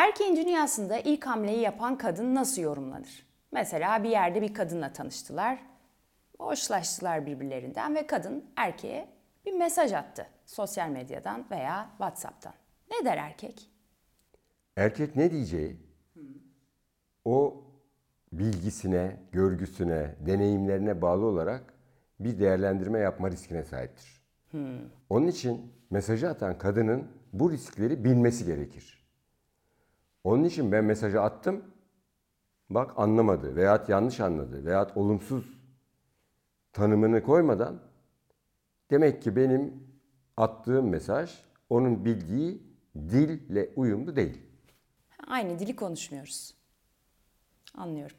Erkeğin dünyasında ilk hamleyi yapan kadın nasıl yorumlanır? Mesela bir yerde bir kadınla tanıştılar. Hoşlaştılar birbirlerinden ve kadın erkeğe bir mesaj attı. Sosyal medyadan veya WhatsApp'tan. Ne der erkek? Erkek ne diyeceği o bilgisine, görgüsüne, deneyimlerine bağlı olarak bir değerlendirme yapma riskine sahiptir. Onun için mesajı atan kadının bu riskleri bilmesi gerekir. Onun için ben mesajı attım, bak anlamadı veyahut yanlış anladı veyahut olumsuz tanımını koymadan demek ki benim attığım mesaj onun bildiği dille uyumlu değil. Aynı dili konuşmuyoruz. Anlıyorum.